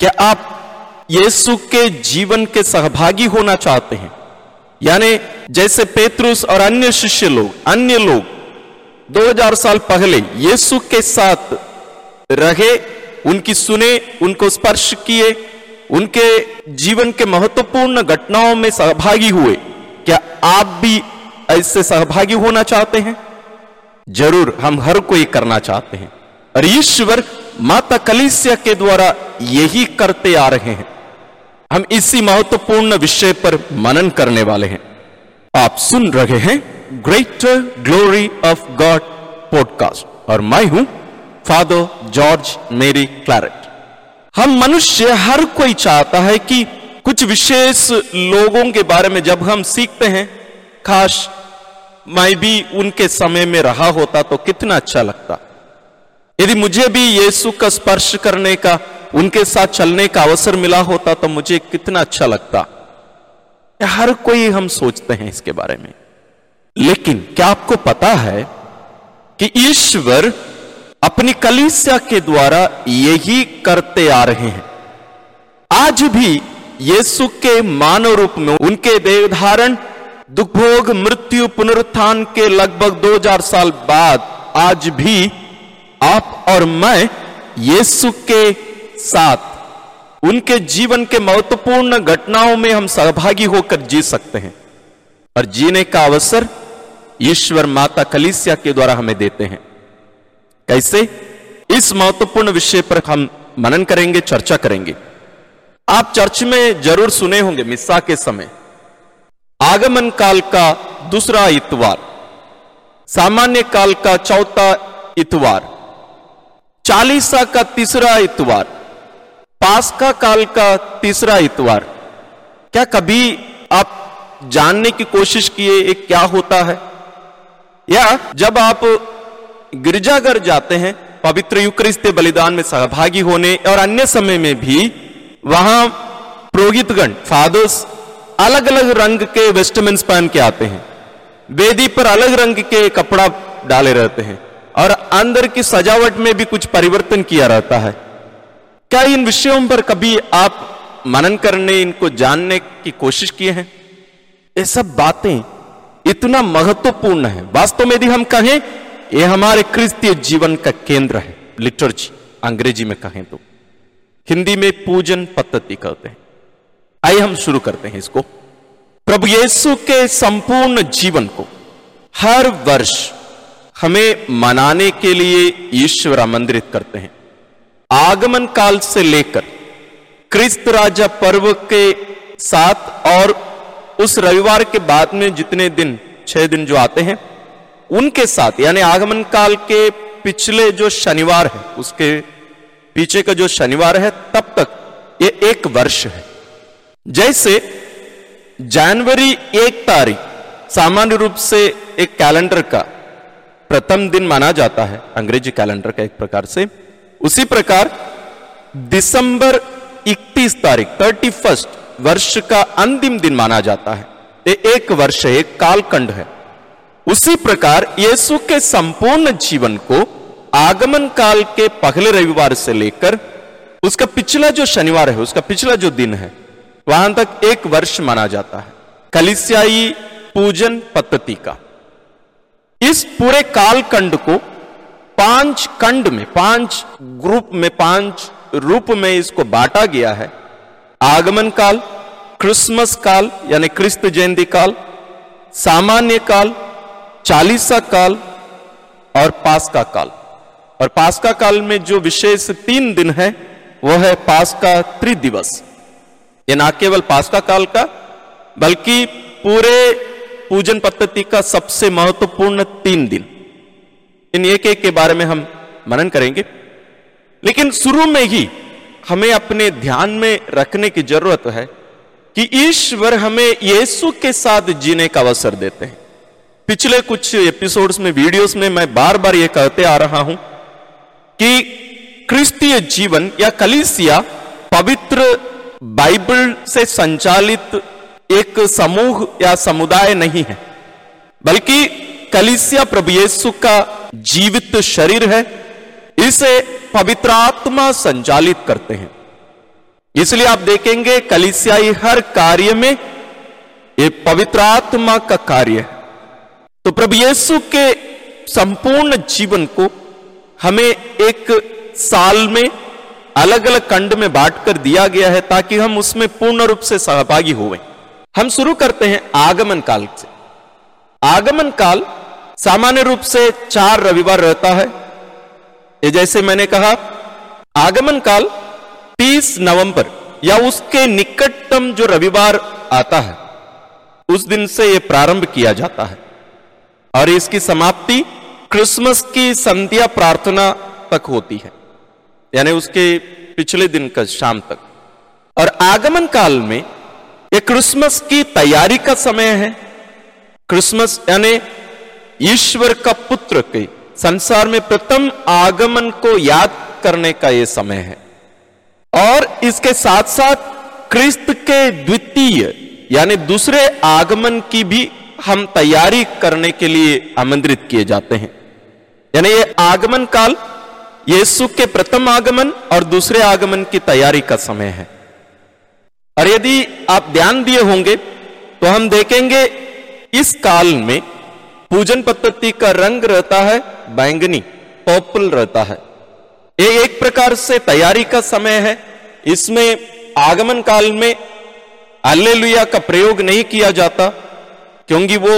क्या आप यीशु के जीवन के सहभागी होना चाहते हैं? यानी जैसे पेतरुस और अन्य शिष्य लोग, अन्य लोग 2000 साल पहले यीशु के साथ रहे, उनकी सुने, उनको स्पर्श किए, उनके जीवन के महत्वपूर्ण घटनाओं में सहभागी हुए, क्या आप भी ऐसे सहभागी होना चाहते हैं? ज़रूर, हम हर कोई करना चाहते हैं। और ईश्वर माता कलिसिया के द्वारा यही करते आ रहे हैं। हम इसी महत्वपूर्ण विषय पर मनन करने वाले हैं। आप सुन रहे हैं greater glory of God podcast और मैं हूँ फादर जॉर्ज मेरी क्लैरेट हम मनुष्य हर कोई चाहता है कि कुछ विशेष लोगों के बारे में जब हम सीखते हैं खास मैं भी उनके समय में रहा होता तो कितना अच्छा लगता। यदि मुझे भी यीशु का स्पर्श करने का, उनके साथ चलने का अवसर मिला होता तो मुझे कितना अच्छा लगता। हर कोई हम सोचते हैं इसके बारे में। लेकिन क्या आपको पता है कि ईश्वर अपनी कलिसिया के द्वारा यही करते आ रहे हैं। आज भी यीशु के मानव रूप में उनके देवधारण दुखभोग मृत्यु, पुनरुत्थान के लगभग 2000 साल बाद आज भी आप और मैं यीशु के साथ, उनके जीवन के महत्वपूर्ण घटनाओं में हम सहभागी होकर जी सकते हैं और जीने का अवसर ईश्वर माता कलिसिया के द्वारा हमें देते हैं। कैसे? इस महत्वपूर्ण विषय पर हम मनन करेंगे, चर्चा करेंगे। आप चर्च में ज़रूर सुने होंगे मिस्सा के समय। आगमन काल का दूसरा इतवार, सामान्य काल का चौथा इतवार। चालीसा का तीसरा इतवार, पास्का काल का तीसरा इतवार। क्या कभी आप जानने की कोशिश किए एक क्या होता है? या जब आप गिरजाघर जाते हैं, पवित्र युक्रिस्त बलिदान में सहभागी होने और अन्य समय में भी वहाँ पुरोहितगण, फादर्स अलग अलग रंग के वेस्टमेंट्स पहन के आते हैं। वेदी पर अलग रंग के कपड़ा डाले रहते हैं। और अंदर की सजावट में भी कुछ परिवर्तन किया रहता है। क्या इन विषयों पर कभी आप मनन करने, इनको जानने की कोशिश किए हैं? ये सब बातें इतना महत्वपूर्ण है। वास्तव में यदि हम कहें, ये हमारे क्रिस्तीय जीवन का केंद्र है। लिटर्जी, अंग्रेज़ी में कहें तो। हिंदी में पूजन पद्धति कहते हैं। आइए हम शुरू करते हैं इसको। प्रभु येसु के संपूर्ण जीवन को हर वर्ष हमें मनाने के लिए ईश्वर आमंत्रित करते हैं। आगमन काल से लेकर क्रिस्त राजा पर्व के साथ और उस रविवार के बाद में जितने दिन, छह दिन जो आते हैं, उनके साथ, यानी आगमन काल के पिछले जो शनिवार है, उसके पीछे का जो शनिवार है, तब तक ये एक वर्ष है। जैसे जनवरी एक तारीख, सामान्य रूप से एक कैलेंडर का प्रथम दिन माना जाता है, अंग्रेज़ी कैलेंडर का एक प्रकार से। उसी प्रकार, दिसंबर 31 तारीख 31 वर्ष का अंतिम दिन माना जाता है। ये एक वर्ष है, एक कालखंड है। उसी प्रकार, यीशु के संपूर्ण जीवन को आगमन काल के पहले रविवार से लेकर, उसका पिछला जो शनिवार है, उसका पिछला जो दिन है, वहाँ तक एक वर्ष माना जाता है। कलिसियाई पूजन पद्धति का। इस पूरे कालखंड को पाँच खंड में, पाँच ग्रुप में, पाँच रूप में इसको बांटा गया है। आगमन काल, क्रिसमस काल, यानी क्रिस्त जयंती काल, सामान्य काल, चालीसा काल और पास्का काल। और पास्का काल में जो विशेष तीन दिन है वह है पास्का त्रिदिवस। ये ना केवल पास्का काल का, बल्कि पूरे पूजन पद्धति का सबसे महत्वपूर्ण तीन दिन। इन एक एक के बारे में हम मनन करेंगे। लेकिन शुरू में ही हमें अपने ध्यान में रखने की ज़रूरत है कि ईश्वर हमें यीशु के साथ जीने का अवसर देते हैं। पिछले कुछ एपिसोड्स में, वीडियोस में मैं बार बार यह कहते आ रहा हूँ कि क्रिस्तीय जीवन या कलिसिया पवित्र बाइबल से संचालित एक समूह या समुदाय नहीं है, बल्कि कलिसिया प्रभु यीशु का जीवित शरीर है, इसे पवित्र आत्मा संचालित करते हैं। इसलिए आप देखेंगे कलिसियाई हर कार्य में ये पवित्र आत्मा का कार्य है। तो प्रभु यीशु के संपूर्ण जीवन को हमें एक साल में अलग अलग खंड में बांटकर दिया गया है ताकि हम उसमें पूर्ण रूप से सहभागी हुए हम शुरू करते हैं आगमन काल से। आगमन काल सामान्य रूप से चार रविवार रहता है। ये जैसे मैंने कहा, आगमन काल 30 नवंबर या उसके निकटतम जो रविवार आता है, उस दिन से यह प्रारंभ किया जाता है। और इसकी समाप्ति क्रिसमस की संध्या प्रार्थना तक होती है, यानी उसके पिछले दिन का शाम तक। और आगमन काल में यह क्रिसमस की तैयारी का समय है। क्रिसमस यानी ईश्वर का पुत्र के संसार में प्रथम आगमन को याद करने का यह समय है। और इसके साथ साथ क्रिस्त के द्वितीय यानी दूसरे आगमन की भी हम तैयारी करने के लिए आमंत्रित किए जाते हैं। यानी ये आगमन काल, यीशु के प्रथम आगमन और दूसरे आगमन की तैयारी का समय है। और यदि आप ध्यान दिए होंगे तो हम देखेंगे इस काल में पूजन पद्धति का रंग रहता है बैंगनी, पर्पल रहता है। ये एक प्रकार से तैयारी का समय है। इसमें आगमन काल में अल्लेलुया का प्रयोग नहीं किया जाता, क्योंकि वो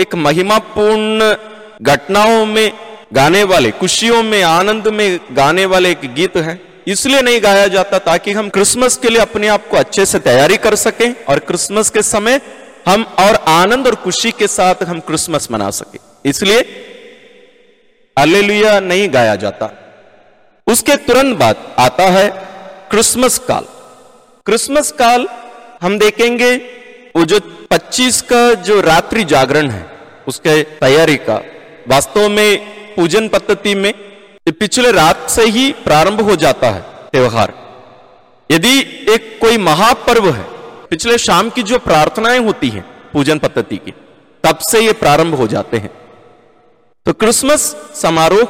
एक महिमापूर्ण घटनाओं में गाने वाले, खुशियों में, आनंद में गाने वाले एक गीत है। इसलिए नहीं गाया जाता ताकि हम क्रिसमस के लिए अपने आप को अच्छे से तैयारी कर सकें और क्रिसमस के समय हम और आनंद और खुशी के साथ हम क्रिसमस मना सके। इसलिए अलेलुया नहीं गाया जाता। उसके तुरंत बाद आता है क्रिसमस काल। क्रिसमस काल हम देखेंगे, वो जो 25 का जो रात्रि जागरण है, उसके तैयारी का, वास्तव में पूजन पद्धति में पिछले रात से ही प्रारंभ हो जाता है त्योहार यदि एक कोई महापर्व है, पिछले शाम की जो प्रार्थनाएँ होती हैं, पूजन पद्धति की, तब से ये प्रारंभ हो जाते हैं। तो क्रिसमस समारोह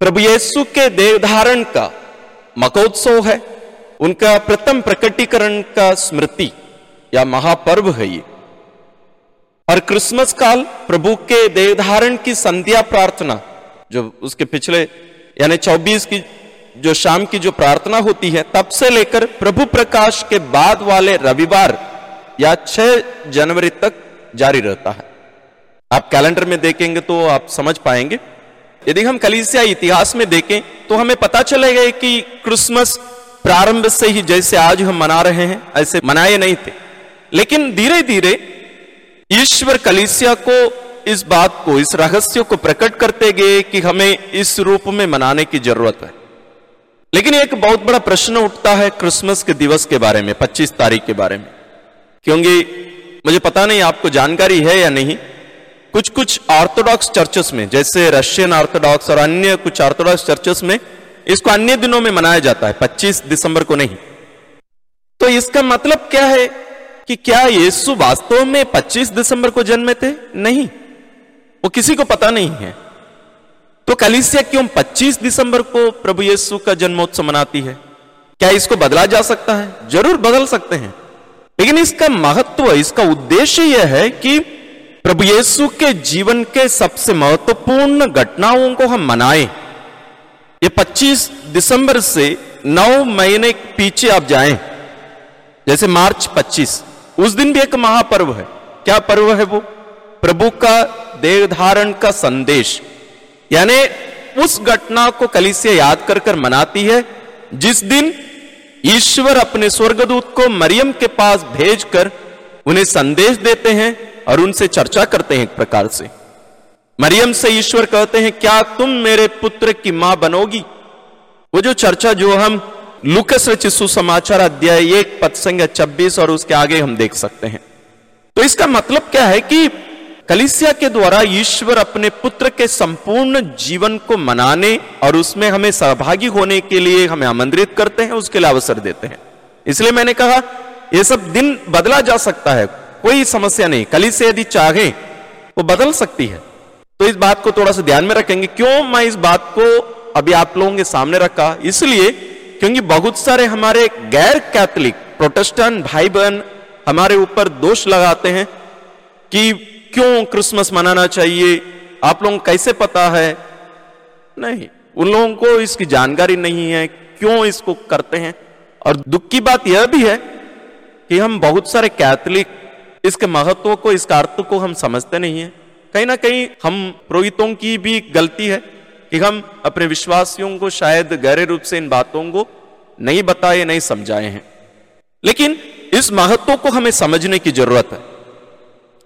प्रभु येसु के देवधारण का मकोत्सव है, उनका प्रथम प्रकटीकरण का स्मृति या महापर्व है ये। और क्रिसमस काल प्रभु के देवधारण की संध्या प्रार्थना जो उसके पिछले, यानी 24 की जो शाम की जो प्रार्थना होती है, तब से लेकर प्रभु प्रकाश के बाद वाले रविवार या 6 जनवरी तक जारी रहता है। आप कैलेंडर में देखेंगे तो आप समझ पाएँगे। यदि हम कलीसिया इतिहास में देखें तो हमें पता चलेगा कि क्रिसमस प्रारंभ से ही जैसे आज हम मना रहे हैं, ऐसे मनाए नहीं थे। लेकिन धीरे धीरे ईश्वर कलीसिया को इस बात को, इस रहस्य को प्रकट करते गए कि हमें इस रूप में मनाने की ज़रूरत है। लेकिन एक बहुत बड़ा प्रश्न उठता है क्रिसमस के दिवस के बारे में 25 तारीख के बारे में। क्योंकि मुझे पता नहीं आपको जानकारी है या नहीं। कुछ कुछ ऑर्थोडॉक्स चर्चेस में, जैसे रशियन ऑर्थोडॉक्स और अन्य कुछ ऑर्थोडॉक्स चर्चेस में, इसको अन्य दिनों में मनाया जाता है 25 दिसंबर को नहीं। तो इसका मतलब क्या है कि क्या यीशु वास्तव में 25 दिसंबर को जन्मे थे? नहीं। वो किसी को पता नहीं है। तो कलिसिया क्यों 25 दिसंबर को प्रभु यीशु का जन्मोत्सव मनाती है? क्या इसको बदला जा सकता है? ज़रूर बदल सकते हैं। लेकिन इसका महत्व, इसका उद्देश्य यह है कि प्रभु यीशु के जीवन के सबसे महत्वपूर्ण घटनाओं को हम मनाएँ। ये 25 दिसंबर से 9 महीने पीछे आप जाएँ। जैसे मार्च 25 उस दिन भी एक महापर्व है। क्या पर्व है वो? प्रभु का देव धारण का संदेश, यानी उस घटना को कलिसिया याद कर कर मनाती है, जिस दिन ईश्वर अपने स्वर्गदूत को मरियम के पास भेजकर उन्हें संदेश देते हैं और उनसे चर्चा करते हैं एक प्रकार से। मरियम से ईश्वर कहते हैं, क्या तुम मेरे पुत्र की माँ बनोगी? वो जो चर्चा जो हम लुकस रचित सुसमाचार अध्याय एक पद संख्या छब्बीस और उसके आगे हम देख सकते हैं। तो इसका मतलब क्या है कि कलिसिया के द्वारा ईश्वर अपने पुत्र के संपूर्ण जीवन को मनाने और उसमें हमें सहभागी होने के लिए हमें आमंत्रित करते हैं, उसके लिए अवसर देते हैं। इसलिए मैंने कहा यह सब दिन बदला जा सकता है, कोई समस्या नहीं। कलिसिया यदि चाहे, वो बदल सकती है। तो इस बात को थोड़ा सा ध्यान में रखेंगे, क्यों मैं इस बात को अभी आप लोगों के सामने रखा? इसलिए क्योंकि बहुत सारे हमारे गैर कैथलिक, प्रोटेस्टेंट भाई बहन हमारे ऊपर दोष लगाते हैं कि क्यों क्रिसमस मनाना चाहिए? आप लोगों को कैसे पता है? नहीं, उन लोगों को इसकी जानकारी नहीं है, क्यों इसको करते हैं? और दुख की बात यह भी है कि हम बहुत सारे कैथलिक, इसके महत्व को, इसका अर्थ को हम समझते नहीं है। कहीं ना कहीं हम पुरोहितों की भी गलती है कि हम अपने विश्वासियों को शायद गहरे रूप से इन बातों को नहीं बताए, नहीं समझाए हैं। लेकिन इस महत्व को हमें समझने की ज़रूरत है।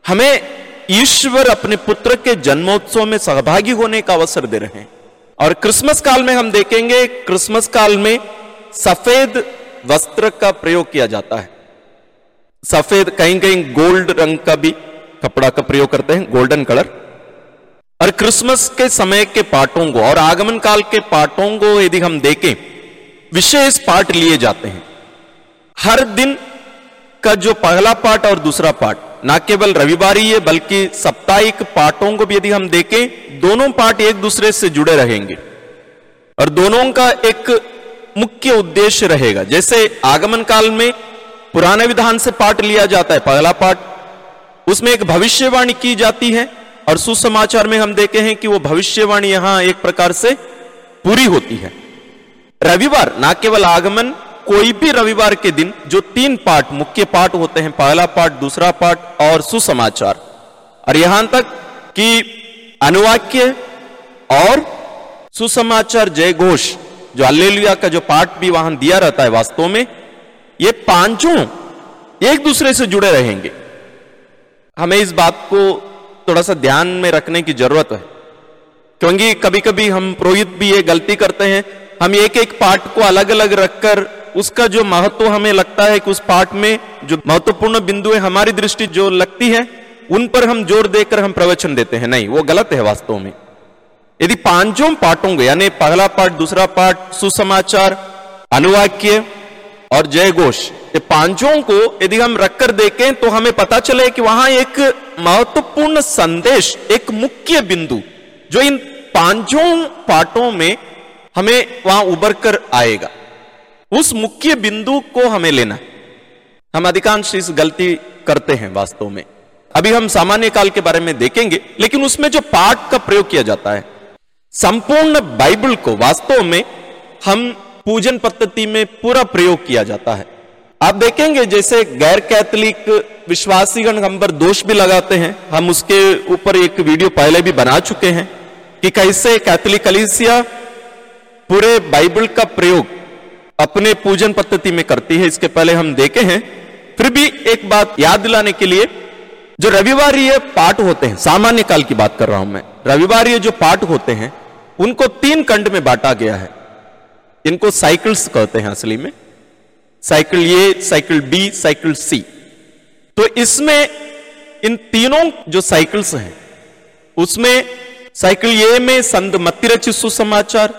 हमें ईश्वर अपने पुत्र के जन्मोत्सव में सहभागी होने का अवसर दे रहे हैं। और क्रिसमस काल में हम देखेंगे, क्रिसमस काल में सफ़ेद वस्त्र का प्रयोग किया जाता है। सफ़ेद कहीं कहीं गोल्ड रंग का भी कपड़ा का प्रयोग करते हैं, गोल्डन कलर। और क्रिसमस के समय के पाठों को और आगमन काल के पाठों को यदि हम देखें, विशेष पाठ लिए जाते हैं। हर दिन का जो पहला पाठ और दूसरा पाठ ना केवल रविवार ही, बल्कि साप्ताहिक पाठों को भी यदि हम देखें, दोनों पाठ एक दूसरे से जुड़े रहेंगे। और दोनों का एक मुख्य उद्देश्य रहेगा। जैसे आगमन काल में पुराने विधान से पाठ लिया जाता है, पहला पाठ, उसमें एक भविष्यवाणी की जाती है, और सुसमाचार में हम देखे हैं कि वो भविष्यवाणी यहाँ एक प्रकार से पूरी होती है। रविवार, ना केवल आगमन कोई भी रविवार के दिन जो तीन पाठ, मुख्य पाठ होते हैं, पहला पाठ, दूसरा पाठ और सुसमाचार। और यहाँ तक कि अनुवाक्य और सुसमाचार जय घोष, जो अल्लेलुया का जो पाठ भी वहाँ दिया रहता है वास्तव में, ये पाँचों एक दूसरे से जुड़े रहेंगे। हमें इस बात को थोड़ा सा ध्यान में रखने की ज़रूरत है, क्योंकि कभी कभी हम पुरोहित भी ये गलती करते हैं, हम एक एक पाठ को अलग अलग रखकर उसका जो महत्व हमें लगता है कि उस पाठ में जो महत्वपूर्ण बिंदु है हमारी दृष्टि जो लगती है, उन पर हम ज़ोर देकर हम प्रवचन देते हैं। नहीं, वो गलत है वास्तव में। यदि पाँचों पाठों को, यानी पहला पाठ, दूसरा पाठ, सुसमाचार, अनुवाक्य और जय घोष ये पाँचों को यदि हम रखकर देखें तो हमें पता चले कि वहाँ एक महत्वपूर्ण संदेश, एक मुख्य बिंदु, जो इन पाँचों पाठों में हमें वहाँ उभर कर आएगा। उस मुख्य बिंदु को हमें लेना। हम अधिकांश इस गलती करते हैं वास्तव में। अभी हम सामान्य काल के बारे में देखेंगे, लेकिन उसमें जो पाठ का प्रयोग किया जाता है, संपूर्ण बाइबल को वास्तव में हम पूजन पद्धति में पूरा प्रयोग किया जाता है। आप देखेंगे, जैसे गैर कैथलिक विश्वासीगण हम पर दोष भी लगाते हैं। हम उसके ऊपर एक वीडियो पहले भी बना चुके हैं कि कैसे कैथलिक कलीसिया पूरे बाइबल का प्रयोग अपने पूजन पद्धति में करती है, इसके पहले हम देखे हैं। फिर भी एक बात याद दिलाने के लिए, जो रविवार पाठ होते हैं, सामान्य काल की बात कर रहा हूँ मैं रविवार जो पाठ होते हैं, उनको तीन खंड में बांटा गया है। इनको साइकिल्स कहते हैं असली में। Cycle A cycle B cycle C तो इसमें इन तीनों जो साइकिल्स हैं, उसमें साइकिल ए में संत मत्ती रचित सुसमाचार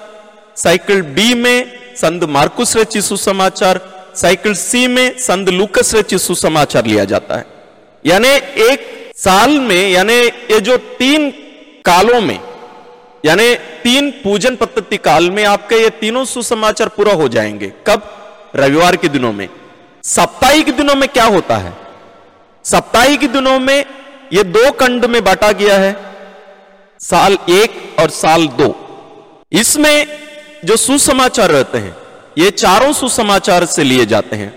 साइकिल बी में संत मार्कुस रचित सुसमाचार, साइकिल सी में संत लूकस रचित सुसमाचार लिया जाता है। यानी एक साल में, यानी ये जो तीन कालों में, यानी तीन पूजन पद्धति काल में आपके ये तीनों सुसमाचार पूरा हो जाएँगे। कब? रविवार के दिनों में। सप्ताहिक दिनों में क्या होता है? सप्ताहिक दिनों में ये दो खंड में बांटा गया है, साल एक और साल दो। इसमें जो सुसमाचार रहते हैं, ये चारों सुसमाचार से लिए जाते हैं।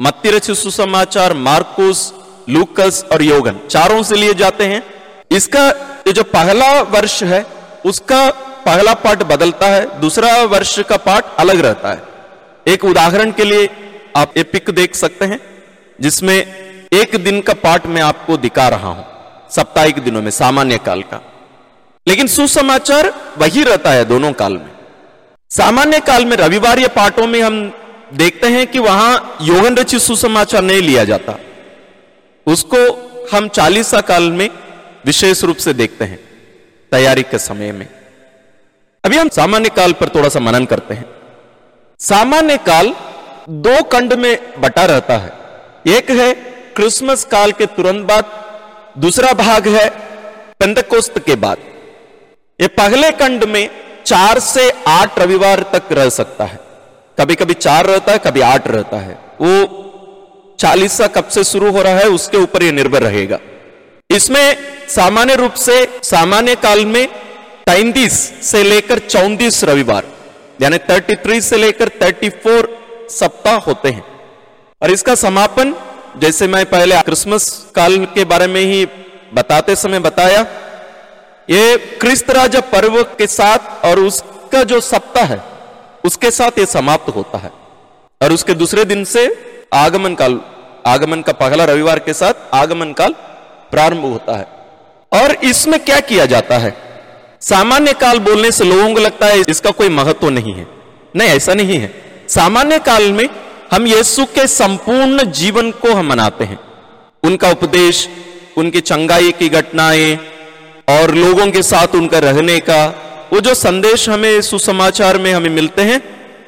मत्ती रचित सुसमाचार, मार्कुस लूकस और योगन चारों से लिए जाते हैं। इसका ये जो पहला वर्ष है, उसका पहला पाठ बदलता है, दूसरा वर्ष का पाठ अलग रहता है। एक उदाहरण के लिए आप ये पिक देख सकते हैं, जिसमें एक दिन का पाठ मैं आपको दिखा रहा हूँ, साप्ताहिक दिनों में, सामान्य काल का। लेकिन सुसमाचार वही रहता है दोनों काल में। सामान्य काल में रविवार पाठों में हम देखते हैं कि वहाँ योगन रचित सुसमाचार नहीं लिया जाता। उसको हम चालीसा काल में विशेष रूप से देखते हैं, तैयारी के समय में। अभी हम सामान्य काल पर थोड़ा सा मनन करते हैं। सामान्य काल दो खंड में बटा रहता है। एक है क्रिसमस काल के तुरंत बाद, दूसरा भाग है पेंतकोस्त के बाद। ये पहले खंड में चार से आठ रविवार तक रह सकता है। कभी कभी चार रहता है, कभी आठ रहता है। वो चालीसा कब से शुरू हो रहा है, उसके ऊपर ये निर्भर रहेगा। इसमें सामान्य रूप से, सामान्य काल में तैतीस से लेकर चौंतीस रविवार, यानी 33 से लेकर 34 सप्ताह होते हैं। और इसका समापन, जैसे मैं पहले क्रिसमस काल के बारे में ही बताते समय बताया ये क्रिस्त राजा पर्व के साथ और उसका जो सप्ताह है, उसके साथ ये समाप्त होता है। और उसके दूसरे दिन से आगमन काल, आगमन का पहला रविवार के साथ आगमन काल प्रारंभ होता है। और इसमें क्या किया जाता है? सामान्य काल बोलने से लोगों को लगता है इसका कोई महत्व नहीं है। नहीं, ऐसा नहीं है। सामान्य काल में हम यीशु के संपूर्ण जीवन को हम मनाते हैं। उनका उपदेश, उनकी चंगाई की घटनाएँ और लोगों के साथ उनका रहने का, वो जो संदेश हमें सुसमाचार में हमें मिलते हैं,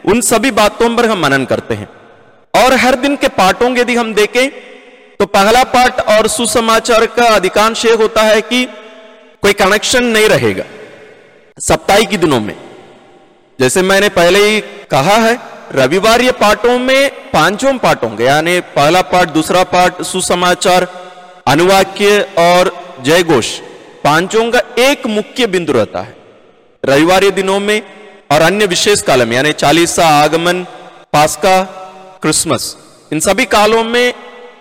उन सभी बातों पर हम मनन करते हैं। और हर दिन के पाठों के यदि हम देखें तो पहला पाठ और सुसमाचार का अधिकांश ये होता है कि कोई कनेक्शन नहीं रहेगा सप्ताही के दिनों में। जैसे मैंने पहले ही कहा है, रविवार ये पाठों में पाँचों पाठ होंगे, यानी पहला पाठ, दूसरा पाठ, सुसमाचार, अनुवाक्य और जय घोष पाँचों का एक मुख्य बिंदु रहता है। रविवार दिनों में और अन्य विशेष काल में यानी चालीसा, आगमन, पास्का, क्रिसमस, इन सभी कालों में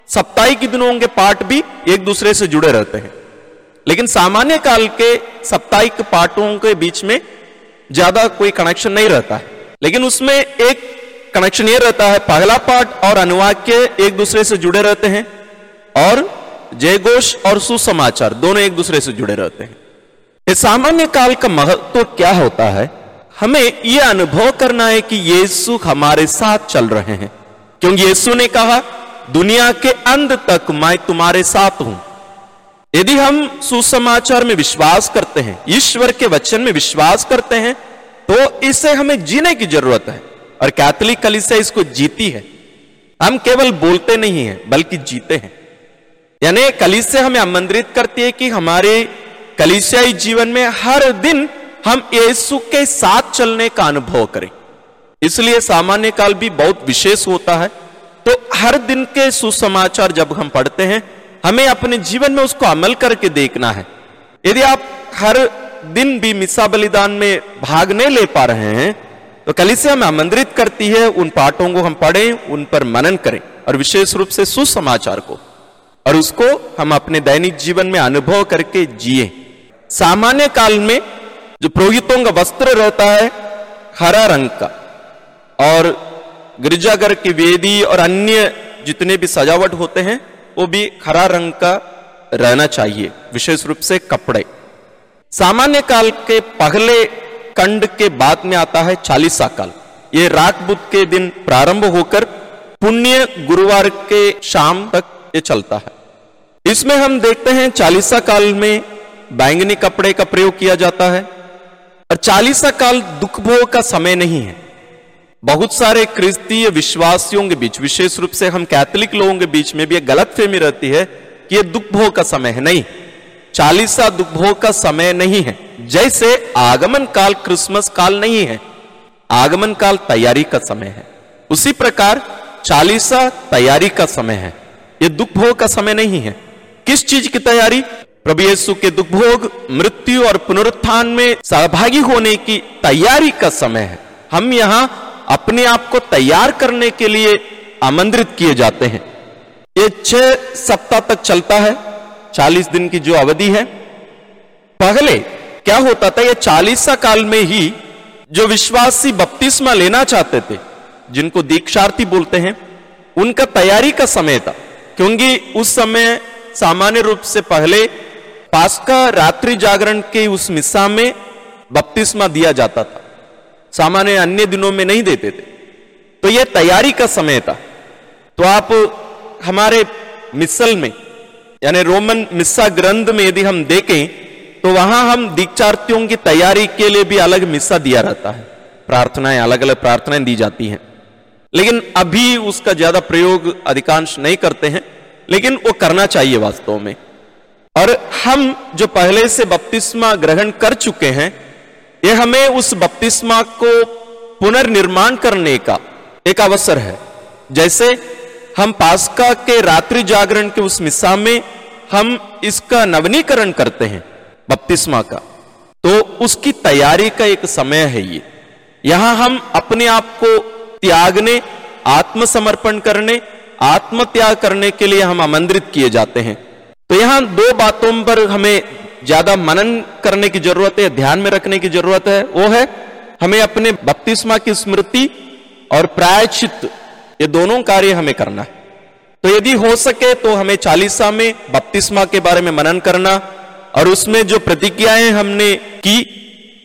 सप्ताही के दिनों के पाठ भी एक दूसरे से जुड़े रहते हैं। लेकिन सामान्य काल के साप्ताहिक पाठों के बीच में ज़्यादा कोई कनेक्शन नहीं रहता है। लेकिन उसमें एक कनेक्शन ये रहता है, पहला पाठ और अनुवाक्य एक दूसरे से जुड़े रहते हैं और जयघोष और सुसमाचार दोनों एक दूसरे से जुड़े रहते हैं। ये सामान्य काल का महत्व तो क्या होता है? हमें यह अनुभव करना है कि यीशु हमारे साथ चल रहे हैं। क्योंकि यीशु ने कहा, दुनिया के अंत तक मैं तुम्हारे साथ हूँ। यदि हम सुसमाचार में विश्वास करते हैं, ईश्वर के वचन में विश्वास करते हैं तो इसे हमें जीने की ज़रूरत है। और कैथलिक कलिसिया इसको जीती है। हम केवल बोलते नहीं हैं, बल्कि जीते हैं। यानी कलिसिया हमें आमंत्रित करती है कि हमारे कलिसियाई जीवन में हर दिन हम यीशु के साथ चलने का अनुभव करें। इसलिए सामान्य काल भी बहुत विशेष होता है। तो हर दिन के सुसमाचार जब हम पढ़ते हैं, हमें अपने जीवन में उसको अमल करके देखना है। यदि आप हर दिन भी मिसा बलिदान में भाग नहीं ले पा रहे हैं तो कली से हमें आमंत्रित करती है, उन पाठों को हम पढ़ें, उन पर मनन करें और विशेष रूप से सुसमाचार को। और उसको हम अपने दैनिक जीवन में अनुभव करके जिए। सामान्य काल में जो पुरोहितों का वस्त्र रहता है, हरा रंग का, और गिरजाघर की वेदी और अन्य जितने भी सजावट होते हैं, वो भी हरा रंग का रहना चाहिए, विशेष रूप से कपड़े। सामान्य काल के पहले कंड के बाद में आता है चालीसा काल। ये रात बुद्ध के दिन प्रारंभ होकर पुण्य गुरुवार के शाम तक ये चलता है। इसमें हम देखते हैं चालीसा काल में बैंगनी कपड़े का प्रयोग किया जाता है। और चालीसा काल दुख भोग का समय नहीं है। बहुत सारे क्रिस्तीय विश्वासियों के बीच, विशेष रूप से हम कैथोलिक लोगों के बीच में भी एक गलत फहमी रहती है कि यह दुख भोग का समय है। नहीं चालीसा दुख भोग का समय नहीं है। जैसे आगमन काल क्रिसमस काल नहीं है, आगमन काल तैयारी का समय है। उसी प्रकार चालीसा तैयारी का समय है। यह दुख भोग का समय नहीं है। किस चीज़ की तैयारी? प्रभु यीशु के दुख भोग, मृत्यु और पुनरुत्थान में सहभागी होने की तैयारी का समय है। हम यहाँ अपने आप को तैयार करने के लिए आमंत्रित किए जाते हैं। ये छह सप्ताह तक चलता है, चालीस दिन की जो अवधि है। पहले क्या होता था, ये चालीसा काल में ही जो विश्वासी बपतिस्मा लेना चाहते थे, जिनको दीक्षार्थी बोलते हैं, उनका तैयारी का समय था। क्योंकि उस समय सामान्य रूप से पहले पास्का रात्रि जागरण के उस मिस्सा में बपतिस्मा दिया जाता था। सामान्य अन्य दिनों में नहीं देते थे। तो यह तैयारी का समय था। तो आप हमारे मिसल में, यानी रोमन मिस्सा ग्रंथ में यदि हम देखें तो वहाँ हम दीक्षार्थियों की तैयारी के लिए भी अलग मिस्सा दिया रहता है। प्रार्थनाएँ अलग अलग प्रार्थनाएँ दी जाती हैं। लेकिन अभी उसका ज़्यादा प्रयोग अधिकांश नहीं करते हैं, लेकिन वो करना चाहिए वास्तव में। और हम जो पहले से बपतिस्मा ग्रहण कर चुके हैं, ये हमें उस बपतिस्मा को पुनर्निर्माण करने का एक अवसर है। जैसे हम पास्का के रात्रि जागरण के उस मिसा में हम इसका नवनीकरण करते हैं, बपतिस्मा का। तो उसकी तैयारी का एक समय है ये। यहाँ हम अपने आप को त्यागने आत्मसमर्पण करने, आत्मत्याग करने के लिए हम आमंत्रित किए जाते हैं। तो यहाँ दो बातों पर हमें ज़्यादा मनन करने की ज़रूरत है, ध्यान में रखने की ज़रूरत है। वो है, हमें अपने बपतिस्मा की स्मृति और प्रायचित ये दोनों कार्य हमें करना है। तो यदि हो सके तो हमें चालीसा में बपतिस्मा के बारे में मनन करना और उसमें जो प्रतिज्ञाएँ हमने की,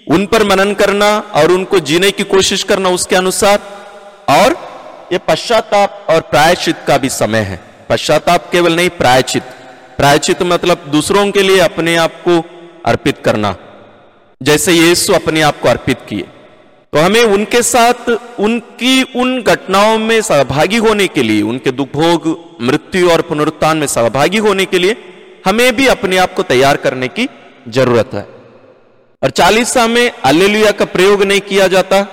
उन पर मनन करना और उनको जीने की कोशिश करना उसके अनुसार। और ये पश्चाताप और प्रायचित का भी समय है। पश्चाताप केवल नहीं प्रायचित प्रायचित मतलब दूसरों के लिए अपने आप को अर्पित करना। जैसे यीशु अपने आप को अर्पित किए। तो हमें उनके साथ, उनकी उन घटनाओं में सहभागी होने के लिए, उनके दुखभोग, मृत्यु और पुनरुत्थान में सहभागी होने के लिए हमें भी अपने आप को तैयार करने की ज़रूरत है। और चालीसा में अल्लेलुया का प्रयोग नहीं किया जाता।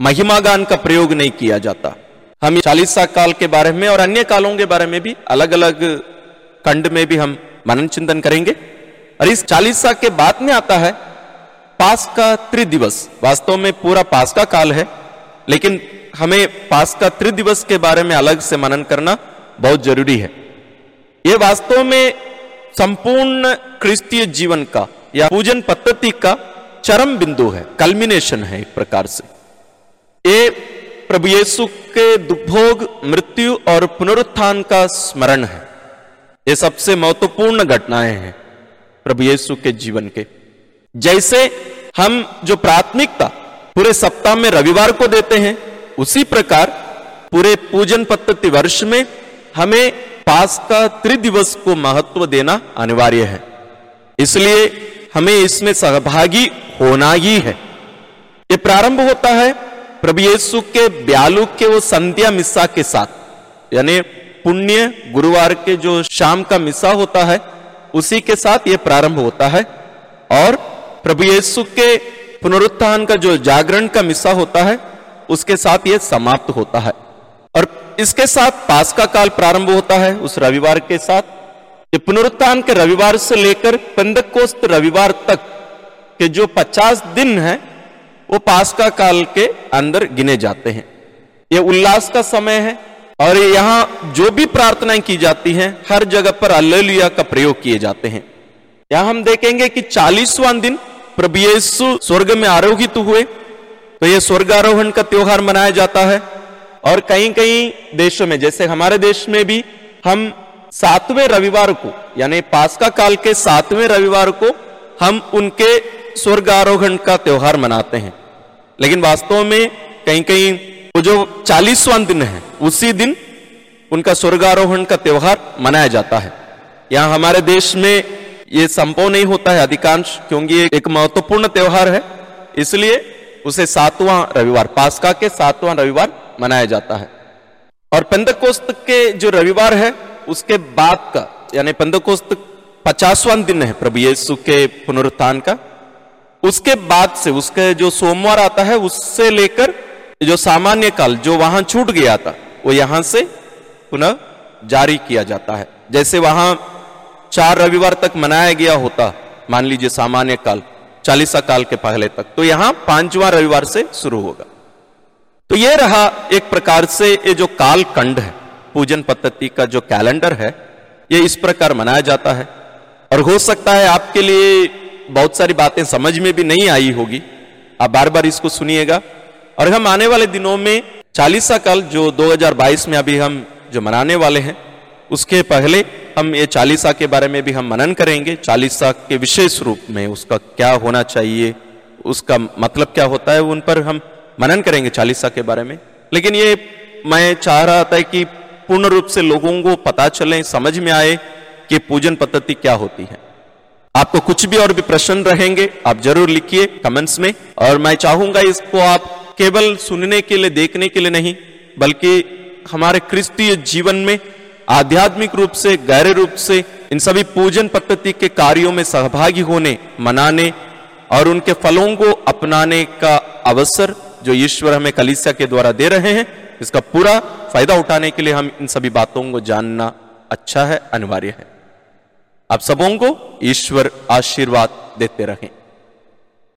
महिमा गान का प्रयोग नहीं किया जाता। हम चालीसा काल के बारे में और अन्य कालों के बारे में भी अलग अलग खंड में भी हम मनन चिंतन करेंगे। और इस चालीसा के बाद में आता है पास का त्रिदिवस। वास्तव में पूरा पास का काल है, लेकिन हमें पास का त्रिदिवस के बारे में अलग से मनन करना बहुत ज़रूरी है। यह वास्तव में संपूर्ण क्रिस्तीय जीवन का या पूजन पद्धति का चरम बिंदु है कल्मिनेशन है एक प्रकार से। ये प्रभु येसु के दुभोग मृत्यु और पुनरुत्थान का स्मरण है। ये सबसे महत्वपूर्ण घटनाएँ हैं प्रभु येसु के जीवन के। जैसे हम जो प्राथमिकता पूरे सप्ताह में रविवार को देते हैं, उसी प्रकार पूरे पूजन पद्धति वर्ष में हमें पास का त्रिदिवस को महत्व देना अनिवार्य है। इसलिए हमें इसमें सहभागी होना ही है। यह प्रारंभ होता है प्रभु येसु के ब्यालू के वो संध्या मिस्सा के साथ, यानी पुण्य गुरुवार के जो शाम का मिस्सा होता है, उसी के साथ ये प्रारंभ होता है। और प्रभु येसु के पुनरुत्थान का जो जागरण का मिस्सा होता है, उसके साथ ये समाप्त होता है। और इसके साथ पास का काल प्रारंभ होता है, उस रविवार के साथ। ये पुनरुत्थान के रविवार से लेकर पंदकोस्त रविवार तक के जो 50 दिन है वो पास्का काल के अंदर गिने जाते हैं। ये उल्लास का समय है और यहाँ जो भी प्रार्थनाएँ की जाती हैं, हर जगह पर अल्लेलुया का प्रयोग किए जाते हैं। यहाँ हम देखेंगे कि चालीसवां दिन प्रभु यीशु स्वर्ग में आरोहित हुए। तो ये स्वर्ग आरोहण का त्योहार मनाया जाता है और कहीं कहीं देशों में, जैसे हमारे देश में भी हम सातवें रविवार को, यानी पास्का काल के सातवें रविवार को हम उनके स्वर्ग आरोहण का त्योहार मनाते हैं। लेकिन वास्तव में कहीं कहीं वो जो चालीसवां दिन है, उसी दिन उनका स्वर्गारोहण का त्योहार मनाया जाता है। यहाँ हमारे देश में ये संभव नहीं होता है, अधिकांश, क्योंकि एक महत्वपूर्ण त्योहार है, इसलिए उसे सातवां रविवार, पास्का के सातवां रविवार मनाया जाता है। और पंदकोस्त के जो रविवार है, उसके बाद का, यानी पंदकोस्त पचासवां दिन है प्रभु यीशु के पुनरुत्थान का उसके बाद से, उसके जो सोमवार आता है, उससे लेकर जो सामान्य काल, जो वहाँ छूट गया था, वो यहाँ से पुनः जारी किया जाता है। जैसे वहाँ चार रविवार तक मनाया गया होता, मान लीजिए सामान्य काल, चालीसा काल के पहले तक तो यहाँ पांचवा रविवार से शुरू होगा। तो यह रहा एक प्रकार से ये जो काल कंड है, पूजन पद्धति का जो कैलेंडर है, ये इस प्रकार मनाया जाता है। और हो सकता है आपके लिए बहुत सारी बातें समझ में भी नहीं आई होगी। आप बार बार इसको सुनिएगा। और हम आने वाले दिनों में चालीसा काल जो 2022 में अभी हम जो मनाने वाले हैं, उसके पहले हम ये चालीसा के बारे में भी हम मनन करेंगे। चालीसा के विशेष रूप में उसका क्या होना चाहिए, उसका मतलब क्या होता है, उन पर हम मनन करेंगे चालीसा के बारे में। लेकिन ये मैं चाह रहा था कि पूर्ण रूप से लोगों को पता चले, समझ में आए कि पूजन पद्धति क्या होती है। आपको कुछ भी और भी प्रश्न रहेंगे, आप ज़रूर लिखिए कमेंट्स में। और मैं चाहूँगा इसको आप केवल सुनने के लिए, देखने के लिए नहीं, बल्कि हमारे क्रिस्तीय जीवन में, आध्यात्मिक रूप से गहरे रूप से, इन सभी पूजन पद्धति के कार्यों में सहभागी होने, मनाने और उनके फलों को अपनाने का अवसर जो ईश्वर हमें कलिसिया के द्वारा दे रहे हैं, इसका पूरा फ़ायदा उठाने के लिए हम इन सभी बातों को जानना अच्छा है, अनिवार्य है। आप सबों को ईश्वर आशीर्वाद देते रहें।